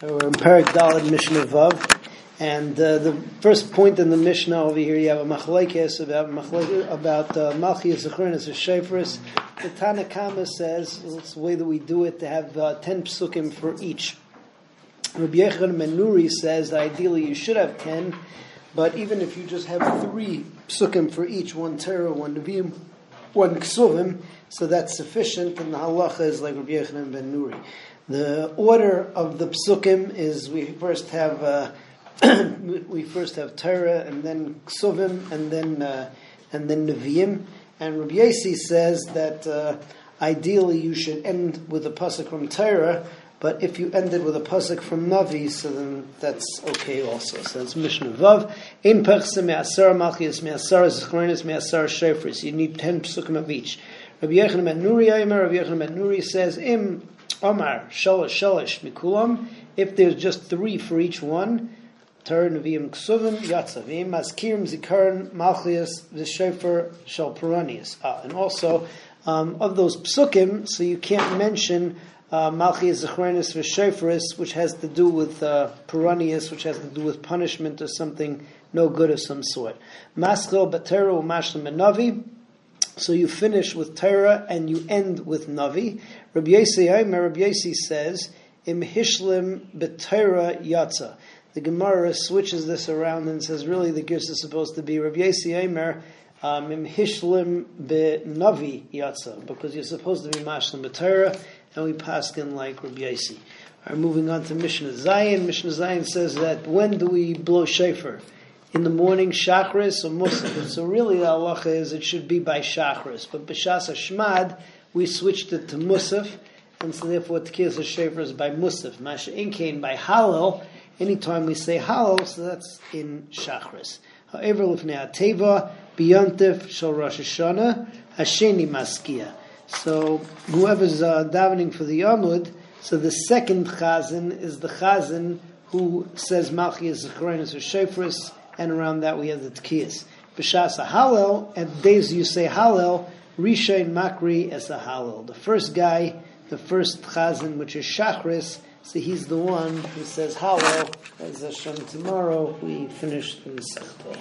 We're in Parak Mishnah Vav, and uh, the first point in the Mishnah over here, you have a machlekes about machlekes, about uh, Malchias Zechrinus or Shepherus. The Tanakama says it's the way that we do it to have uh, ten psukim for each. Rabbi Yechon Menuri says that ideally you should have ten, but even if you just have three psukim for each, one Torah, one Nevi'im, one Ksuvim, so that's sufficient, and the halacha is like Rabbi Yechon Ben Nuri. The order of the psukim is we first have uh, we first have Torah and then Ksuvim and then uh, and then Nevi'im. And Rabbi Yossi says that uh, ideally you should end with a pasuk from Torah, but if you ended with a pasuk from Navi, so then that's okay also. So that's Mishnah Vav. In Pechse me'asar malchias me'asar zechronis me'asar shefris. You need ten psukim of each. Rabbi Yechon ben Nuri Rabbi Yechon ben Nuri says, Im Omar Shalosh Shalosh Mikulam, if there's just three for each one, Torah Nevi'im Ksuvim Yatzavim Maskirim Zikaron Malchias V'Shefer Shal Peranius. Ah, and also um, of those psukim, so you can't mention uh, Malchias Zechronis V'Sheferis, which has to do with uh, which has to do with punishment or something no good of some sort. Maskil Batera Umashlim Navi. So you finish with Torah and you end with Navi. Rabbi Yossi Rabbi Yossi says, Im Hishlim B'Torah Yatza. The Gemara switches this around and says, really, the Girs is supposed to be Rabbi Yossi Aimer, um, Im Hishlim B'Navi Yatza, because you're supposed to be Mashlim B'Torah, and we pass in like Rabbi Yossi. All right, moving on to Mishnah Zayin. Mishnah Zayin says that when do we blow shofar? In the morning Shachris or Musaf. So really the halacha is it should be by Shachris. But B'Shas Shmad, we switched it to Musaf, and so therefore Tkiyas Shofar is by Musaf. Masha Inkain by Hallel, anytime we say Hallel, so that's in Shachris. However, Lifnei Ateva, B'Yontif, Shal Rosh Hashanah, Hasheni Maskia. So whoever's uh, davening for the Yamud, so the second chazan is the chazan who says Malchiyas Zechronis or Shofris, and around that we have the Tkiyas. B'Shas Hallel, and days you say Hallel, Rishain Makri as a Hallel. The first guy, the first Chazan, which is Shachris, so he's the one who says Hallel. As Hashem tomorrow, we finish the Masechta.